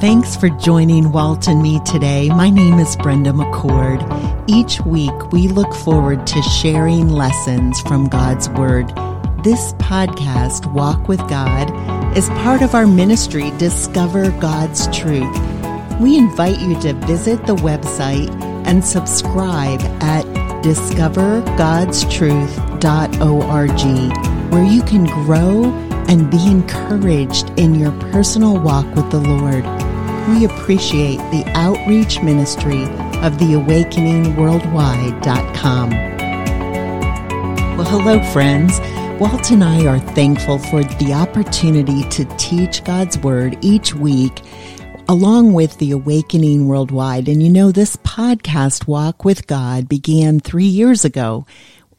Thanks for joining Walt and me today. My name is Brenda McCord. Each week, we look forward to sharing lessons from God's Word. This podcast, Walk with God, is part of our ministry, Discover God's Truth. We invite you to visit the website and subscribe at discovergodstruth.org, where you can grow and be encouraged in your personal walk with the Lord we appreciate the outreach ministry of theawakeningworldwide.com. Well, hello, friends. Walt and I are thankful for the opportunity to teach God's Word each week along with the Awakening Worldwide. And you know, this podcast, Walk with God, began three years ago.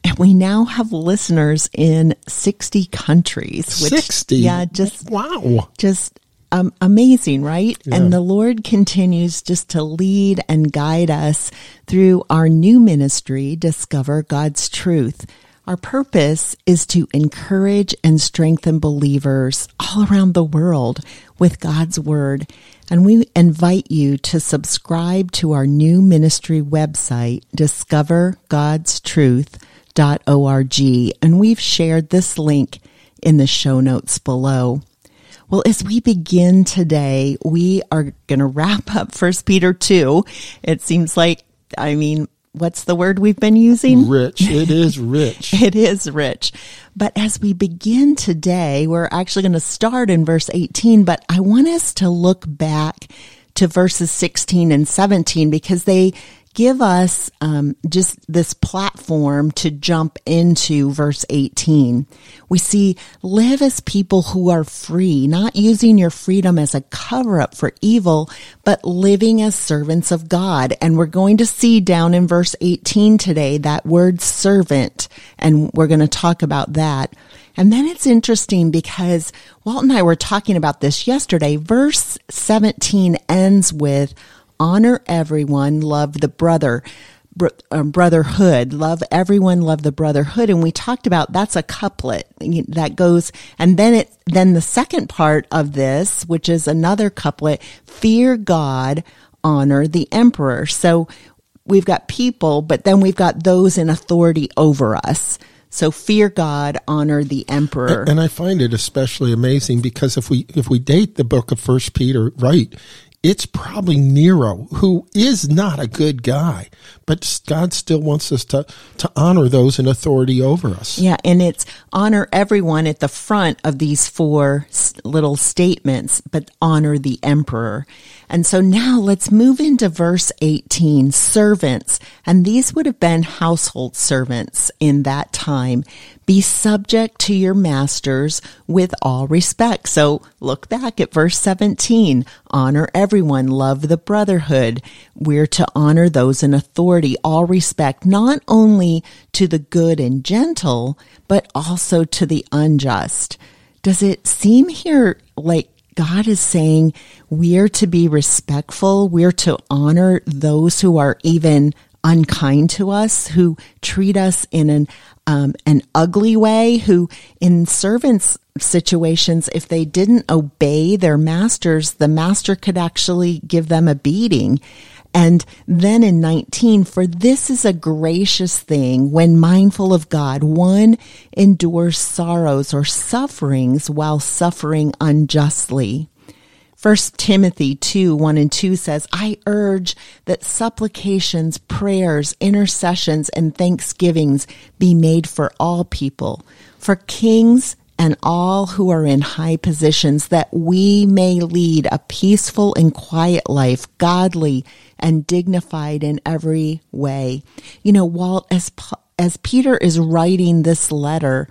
And we now have listeners in 60 countries. Which, 60? Yeah, just, wow. Just um, amazing, right? Yeah. And the Lord continues just to lead and guide us through our new ministry, Discover God's Truth. Our purpose is to encourage and strengthen believers all around the world with God's Word. And we invite you to subscribe to our new ministry website, discovergodstruth.org. And we've shared this link in the show notes below. Well, as we begin today, we are going to wrap up First Peter 2. It seems like, I mean, what's the word we've been using? Rich. It is rich. it is rich. But as we begin today, we're actually going to start in verse 18, but I want us to look back to verses 16 and 17 because they give us um, just this platform to jump into verse 18. We see, live as people who are free, not using your freedom as a cover up for evil, but living as servants of God. And we're going to see down in verse 18 today that word servant, and we're going to talk about that. And then it's interesting because Walt and I were talking about this yesterday. Verse 17 ends with, honor everyone, love the brother. Um, brotherhood, love everyone, love the brotherhood. And we talked about that's a couplet that goes, and then it, then the second part of this, which is another couplet, fear God, honor the emperor. So we've got people, but then we've got those in authority over us. So fear God, honor the emperor. And I find it especially amazing because if we if we date the book of First Peter right, it's probably Nero, who is not a good guy, but God still wants us to, to honor those in authority over us. Yeah, and it's honor everyone at the front of these four little statements, but honor the emperor. And so now let's move into verse 18, servants. And these would have been household servants in that time. Be subject to your masters with all respect. So look back at verse 17. Honor everyone. Love the brotherhood. We're to honor those in authority, all respect, not only to the good and gentle, but also to the unjust. Does it seem here like God is saying we're to be respectful. We're to honor those who are even unkind to us, who treat us in an um, an ugly way, who in servants situations, if they didn't obey their masters, the master could actually give them a beating. And then in 19, for this is a gracious thing when mindful of God, one endures sorrows or sufferings while suffering unjustly. First Timothy 2, 1 and 2 says, I urge that supplications, prayers, intercessions, and thanksgivings be made for all people, for kings and all who are in high positions, that we may lead a peaceful and quiet life, godly and dignified in every way. You know, Walt, as, as Peter is writing this letter,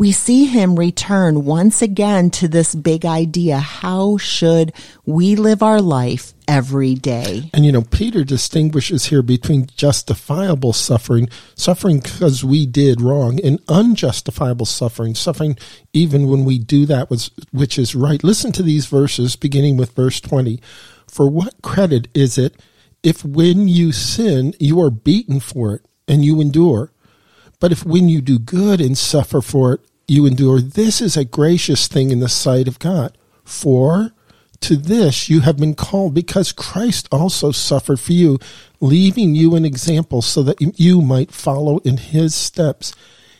we see him return once again to this big idea. How should we live our life every day? And you know, Peter distinguishes here between justifiable suffering, suffering because we did wrong, and unjustifiable suffering, suffering even when we do that which is right. Listen to these verses beginning with verse 20. For what credit is it if when you sin, you are beaten for it and you endure? But if when you do good and suffer for it, you endure, this is a gracious thing in the sight of God. For to this you have been called because Christ also suffered for you, leaving you an example so that you might follow in his steps.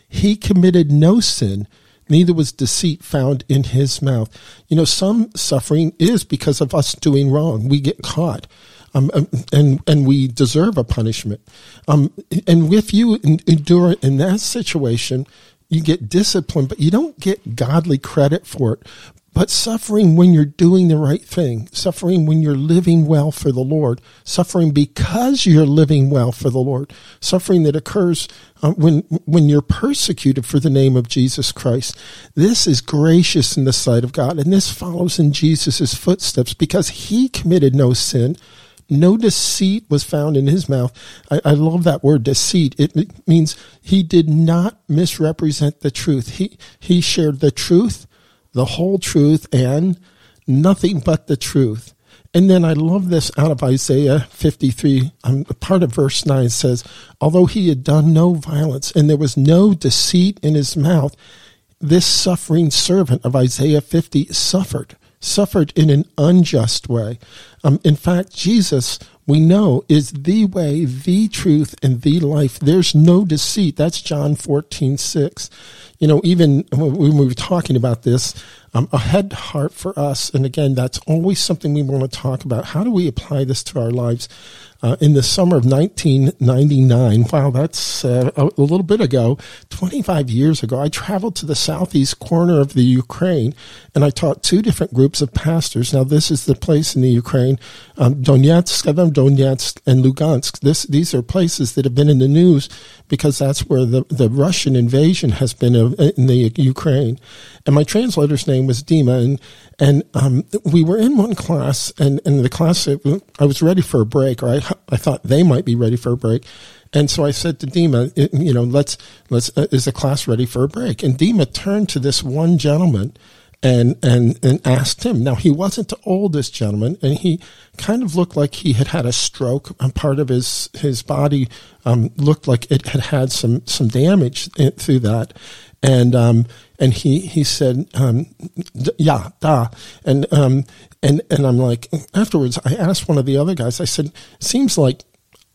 He committed no sin, neither was deceit found in his mouth. You know, some suffering is because of us doing wrong. We get caught. Um, um and and we deserve a punishment. Um, and with you endure in that situation, you get discipline, but you don't get godly credit for it. But suffering when you're doing the right thing, suffering when you're living well for the Lord, suffering because you're living well for the Lord, suffering that occurs uh, when when you're persecuted for the name of Jesus Christ. This is gracious in the sight of God, and this follows in Jesus' footsteps because he committed no sin. No deceit was found in his mouth. I, I love that word deceit. It, means he did not misrepresent the truth. He he shared the truth the whole truth and nothing but the truth. And then I love this out of Isaiah 53. Um, part of verse 9 says, Although he had done no violence and there was no deceit in his mouth, this suffering servant of Isaiah 50 suffered, suffered in an unjust way. Um, in fact, Jesus we know is the way, the truth, and the life. There's no deceit. That's John 14, 6. You know, even when we were talking about this, um, a head heart for us, and again, that's always something we want to talk about. How do we apply this to our lives? Uh, in the summer of 1999, wow, that's uh, a, little bit ago, 25 years ago, I traveled to the southeast corner of the Ukraine and I taught two different groups of pastors. Now, this is the place in the Ukraine, um, Donetsk, Donetsk, and Lugansk. This, these are places that have been in the news because that's where the, the Russian invasion has been in the Ukraine. And my translator's name was Dima, and and um, we were in one class, and and the class I was ready for a break, or I I thought they might be ready for a break. And so I said to Dima, you know, let's let's uh, is the class ready for a break? And Dima turned to this one gentleman and and and asked him. Now he wasn't the oldest gentleman, and he kind of looked like he had had a stroke. And part of his his body um, looked like it had had some some damage through that, and um, and he he said, um, yeah, da, and um, and and I'm like, afterwards, I asked one of the other guys. I said, seems like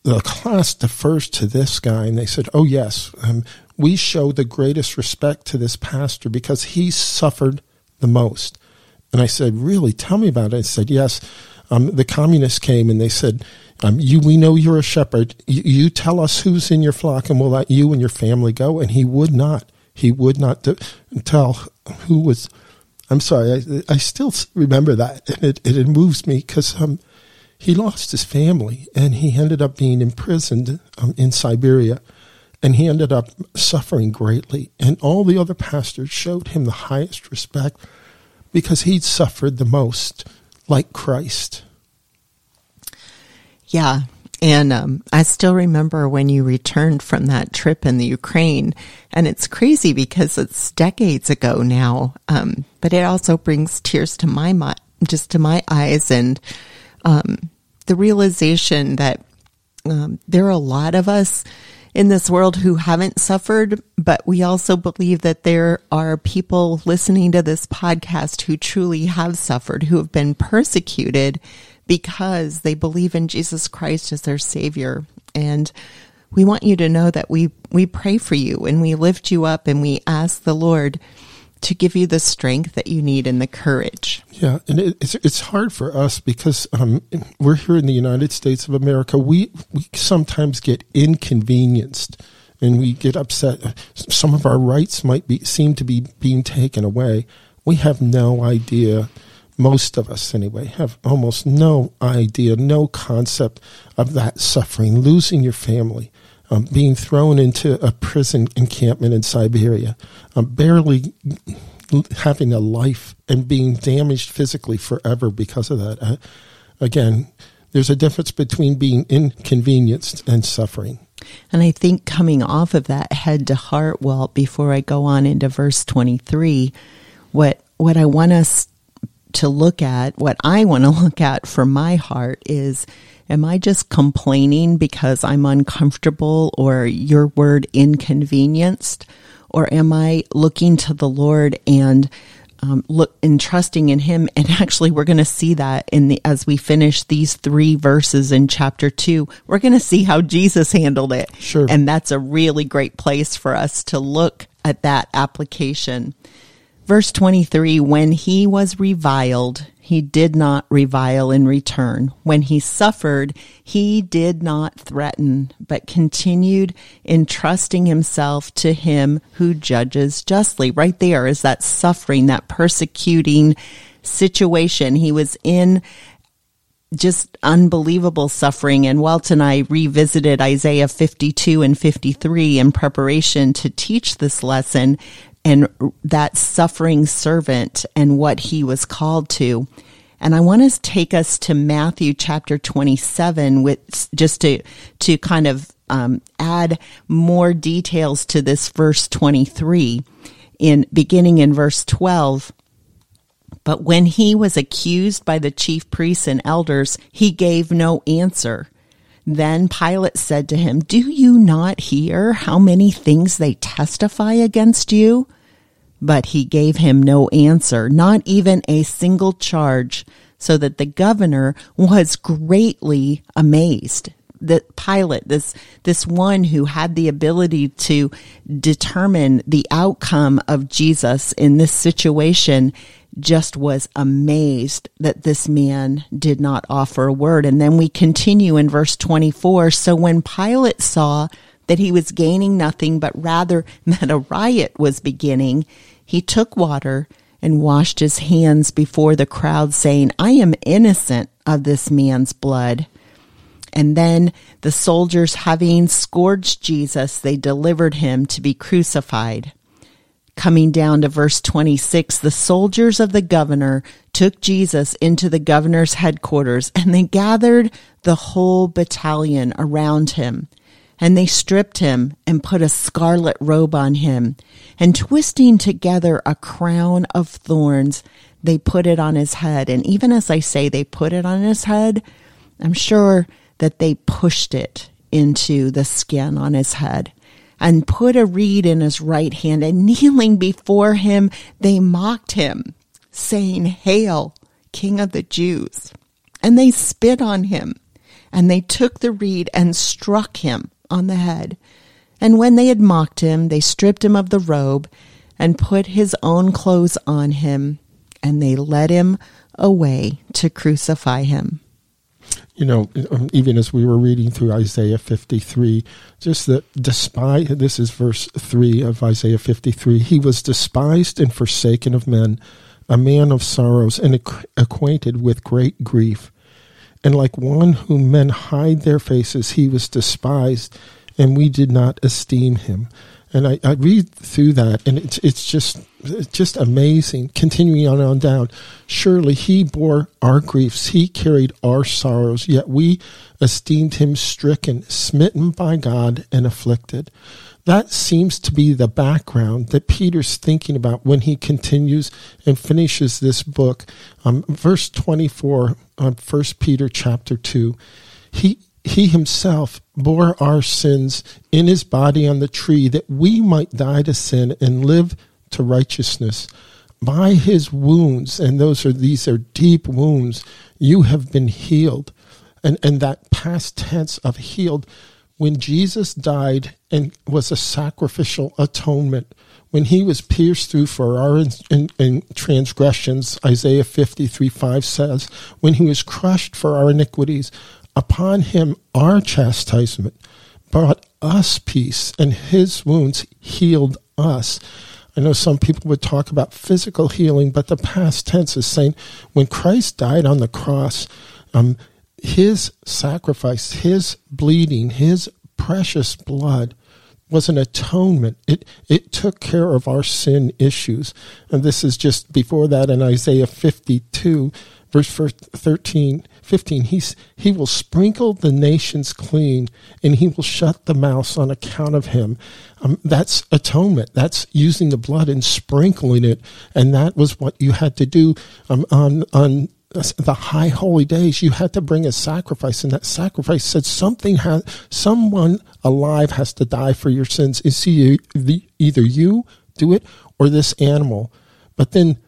the class defers to this guy, and they said, oh yes, um, we show the greatest respect to this pastor because he suffered the most. And I said, Really? Tell me about it. I said, Yes. Um, the communists came and they said, um, you, we know you're a shepherd. You, you, tell us who's in your flock and we'll let you and your family go. And he would not. He would not do, tell who was. I'm sorry. I, I still remember that. And it, it, it moves me because um, he lost his family and he ended up being imprisoned um, in Siberia and he ended up suffering greatly. And all the other pastors showed him the highest respect because he'd suffered the most, like Christ. Yeah. And um, I still remember when you returned from that trip in the Ukraine, and it's crazy because it's decades ago now. Um, but it also brings tears to my mind, just to my eyes, and um, the realization that um, there are a lot of us in this world who haven't suffered, but we also believe that there are people listening to this podcast who truly have suffered, who have been persecuted because they believe in Jesus Christ as their savior. And we want you to know that we, we pray for you and we lift you up and we ask the Lord to give you the strength that you need and the courage. Yeah, and it, it's it's hard for us because um, we're here in the United States of America. We we sometimes get inconvenienced and we get upset. Some of our rights might be seem to be being taken away. We have no idea. Most of us, anyway, have almost no idea, no concept of that suffering, losing your family, um, being thrown into a prison encampment in Siberia, um, barely having a life and being damaged physically forever because of that. Uh, again, there's a difference between being inconvenienced and suffering. And I think coming off of that head to heart, well, before I go on into verse 23, what, what I want us to look at, what I want to look at for my heart is Am I just complaining because I'm uncomfortable or your word inconvenienced? Or am I looking to the Lord and um, look in trusting in him and actually we're going to see that in the as we finish these three verses in chapter 2 we're going to see how Jesus handled it Sure. and that's a really great place for us to look at that application verse 23 when he was reviled he did not revile in return. When he suffered, he did not threaten, but continued entrusting himself to him who judges justly. Right there is that suffering, that persecuting situation. He was in just unbelievable suffering. And Walt and I revisited Isaiah 52 and 53 in preparation to teach this lesson and that suffering servant and what he was called to. And I want to take us to Matthew chapter 27 with just to, to kind of um, add more details to this verse 23 in beginning in verse 12. But when he was accused by the chief priests and elders, he gave no answer. Then Pilate said to him, Do you not hear how many things they testify against you? But he gave him no answer, not even a single charge, so that the governor was greatly amazed. That Pilate, this, this one who had the ability to determine the outcome of Jesus in this situation, just was amazed that this man did not offer a word. And then we continue in verse 24. So when Pilate saw that he was gaining nothing, but rather that a riot was beginning, he took water and washed his hands before the crowd, saying, I am innocent of this man's blood. And then the soldiers, having scourged Jesus, they delivered him to be crucified. Coming down to verse 26, the soldiers of the governor took Jesus into the governor's headquarters and they gathered the whole battalion around him and they stripped him and put a scarlet robe on him, and twisting together a crown of thorns, they put it on his head. And even as I say they put it on his head, I'm sure that they pushed it into the skin on his head and put a reed in his right hand and kneeling before him, they mocked him, saying, Hail, King of the Jews. And they spit on him and they took the reed and struck him on the head. And when they had mocked him, they stripped him of the robe and put his own clothes on him, and they led him away to crucify him. You know, um, even as we were reading through Isaiah 53, just that despite, this is verse 3 of Isaiah 53, he was despised and forsaken of men, a man of sorrows and acquainted with great grief and like one whom men hide their faces, he was despised, and we did not esteem him. And I, I read through that, and it's it's just it's just amazing. Continuing on on down, surely he bore our griefs, he carried our sorrows, yet we esteemed him stricken, smitten by God, and afflicted. That seems to be the background that Peter's thinking about when he continues and finishes this book. Um, verse 24 of 1 Peter chapter 2. He, he himself bore our sins in his body on the tree that we might die to sin and live to righteousness. By his wounds, and those are these are deep wounds, you have been healed. And and that past tense of healed when Jesus died and was a sacrificial atonement, when he was pierced through for our in, in, in transgressions, Isaiah 53 5 says, when he was crushed for our iniquities, upon him our chastisement brought us peace, and his wounds healed us. I know some people would talk about physical healing, but the past tense is saying when Christ died on the cross, um, his sacrifice, his bleeding, his precious blood was an atonement. It it took care of our sin issues. And this is just before that in Isaiah 52, verse 13, 15. He's, he will sprinkle the nations clean and he will shut the mouths on account of him. Um, that's atonement. That's using the blood and sprinkling it. And that was what you had to do um, on, on the high holy days, you had to bring a sacrifice, and that sacrifice said something has, someone alive has to die for your sins. Is either you do it or this animal. But then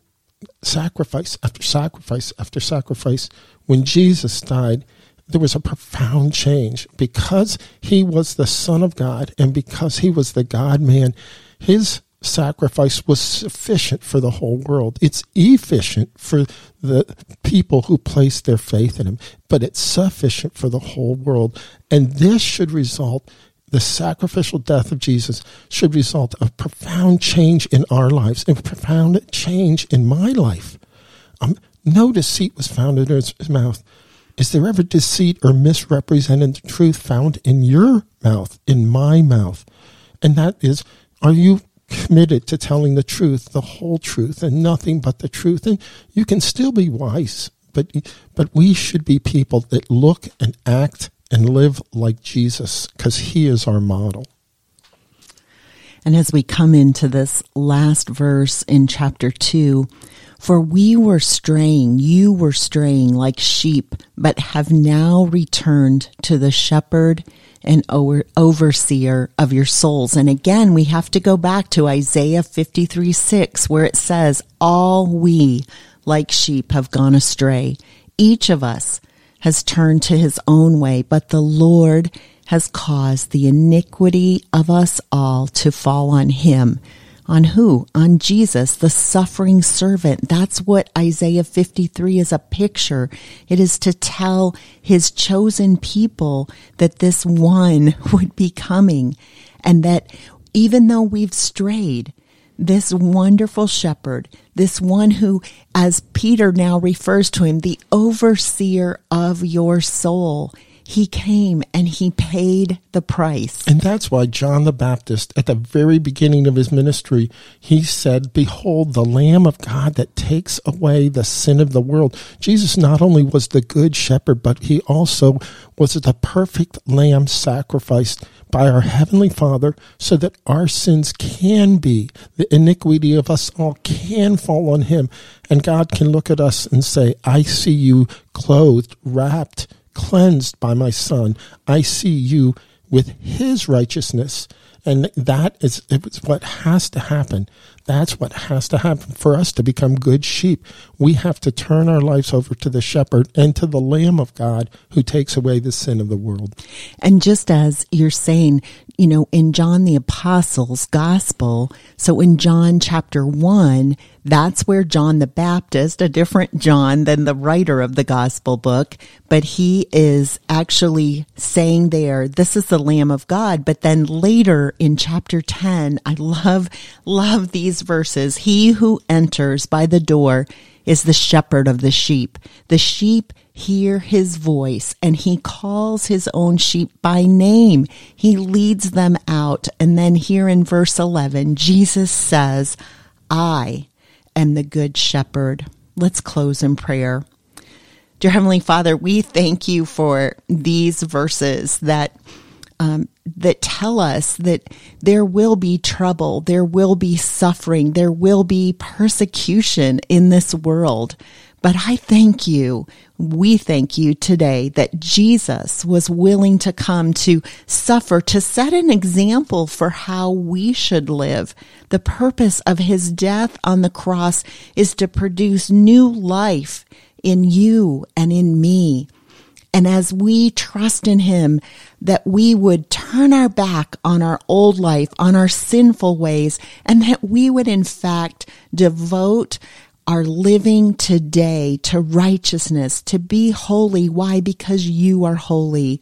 sacrifice after sacrifice after sacrifice. When Jesus died, there was a profound change because he was the Son of God and because he was the God man. His sacrifice was sufficient for the whole world. It's efficient for the people who place their faith in him, but it's sufficient for the whole world. And this should result the sacrificial death of Jesus should result a profound change in our lives, a profound change in my life. Um, no deceit was found in his mouth. Is there ever deceit or misrepresented truth found in your mouth, in my mouth? And that is, are you committed to telling the truth, the whole truth, and nothing but the truth? And you can still be wise, but but we should be people that look and act and live like Jesus because he is our model. And as we come into this last verse in chapter 2, for we were straying, you were straying like sheep, but have now returned to the shepherd and overseer of your souls. And again, we have to go back to Isaiah 53 6, where it says, All we like sheep have gone astray. Each of us has turned to his own way, but the Lord has caused the iniquity of us all to fall on him. On who? On Jesus, the suffering servant. That's what Isaiah 53 is a picture. It is to tell his chosen people that this one would be coming and that even though we've strayed, this wonderful shepherd, this one who, as Peter now refers to him, the overseer of your soul, he came and he paid the price. And that's why John the Baptist, at the very beginning of his ministry, he said, Behold, the Lamb of God that takes away the sin of the world. Jesus not only was the good shepherd, but he also was the perfect lamb sacrificed by our Heavenly Father so that our sins can be, the iniquity of us all can fall on him. And God can look at us and say, I see you clothed, wrapped, cleansed by my son. I see you with his righteousness. And that is—it was what has to happen. That's what has to happen for us to become good sheep. We have to turn our lives over to the shepherd and to the Lamb of God who takes away the sin of the world. And just as you're saying, you know, in John the Apostle's gospel, so in John chapter 1, that's where John the Baptist, a different John than the writer of the gospel book, but he is actually saying there, this is the Lamb of God. But then later in chapter 10, I love, love these verses. He who enters by the door is the shepherd of the sheep. The sheep hear his voice and he calls his own sheep by name. He leads them out. And then here in verse 11, Jesus says, I and the Good Shepherd. Let's close in prayer. Dear Heavenly Father, we thank you for these verses that um, that tell us that there will be trouble, there will be suffering, there will be persecution in this world. But I thank you. We thank you today that Jesus was willing to come to suffer, to set an example for how we should live. The purpose of his death on the cross is to produce new life in you and in me. And as we trust in him, that we would turn our back on our old life, on our sinful ways, and that we would in fact devote are living today to righteousness, to be holy. Why? Because you are holy.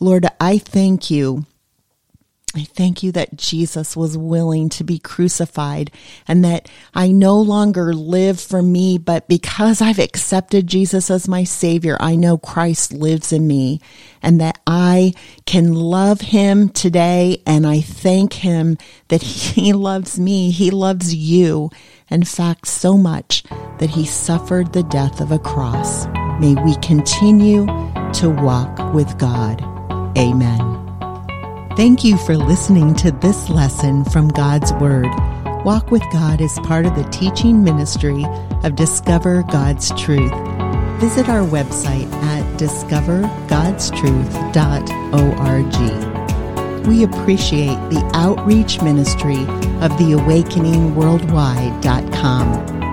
Lord, I thank you. I thank you that Jesus was willing to be crucified and that I no longer live for me, but because I've accepted Jesus as my savior, I know Christ lives in me and that I can love him today. And I thank him that he loves me. He loves you in fact, so much that he suffered the death of a cross. May we continue to walk with God. Amen. Thank you for listening to this lesson from God's Word. Walk with God is part of the teaching ministry of Discover God's Truth. Visit our website at discovergodstruth.org we appreciate the outreach ministry of the awakeningworldwide.com.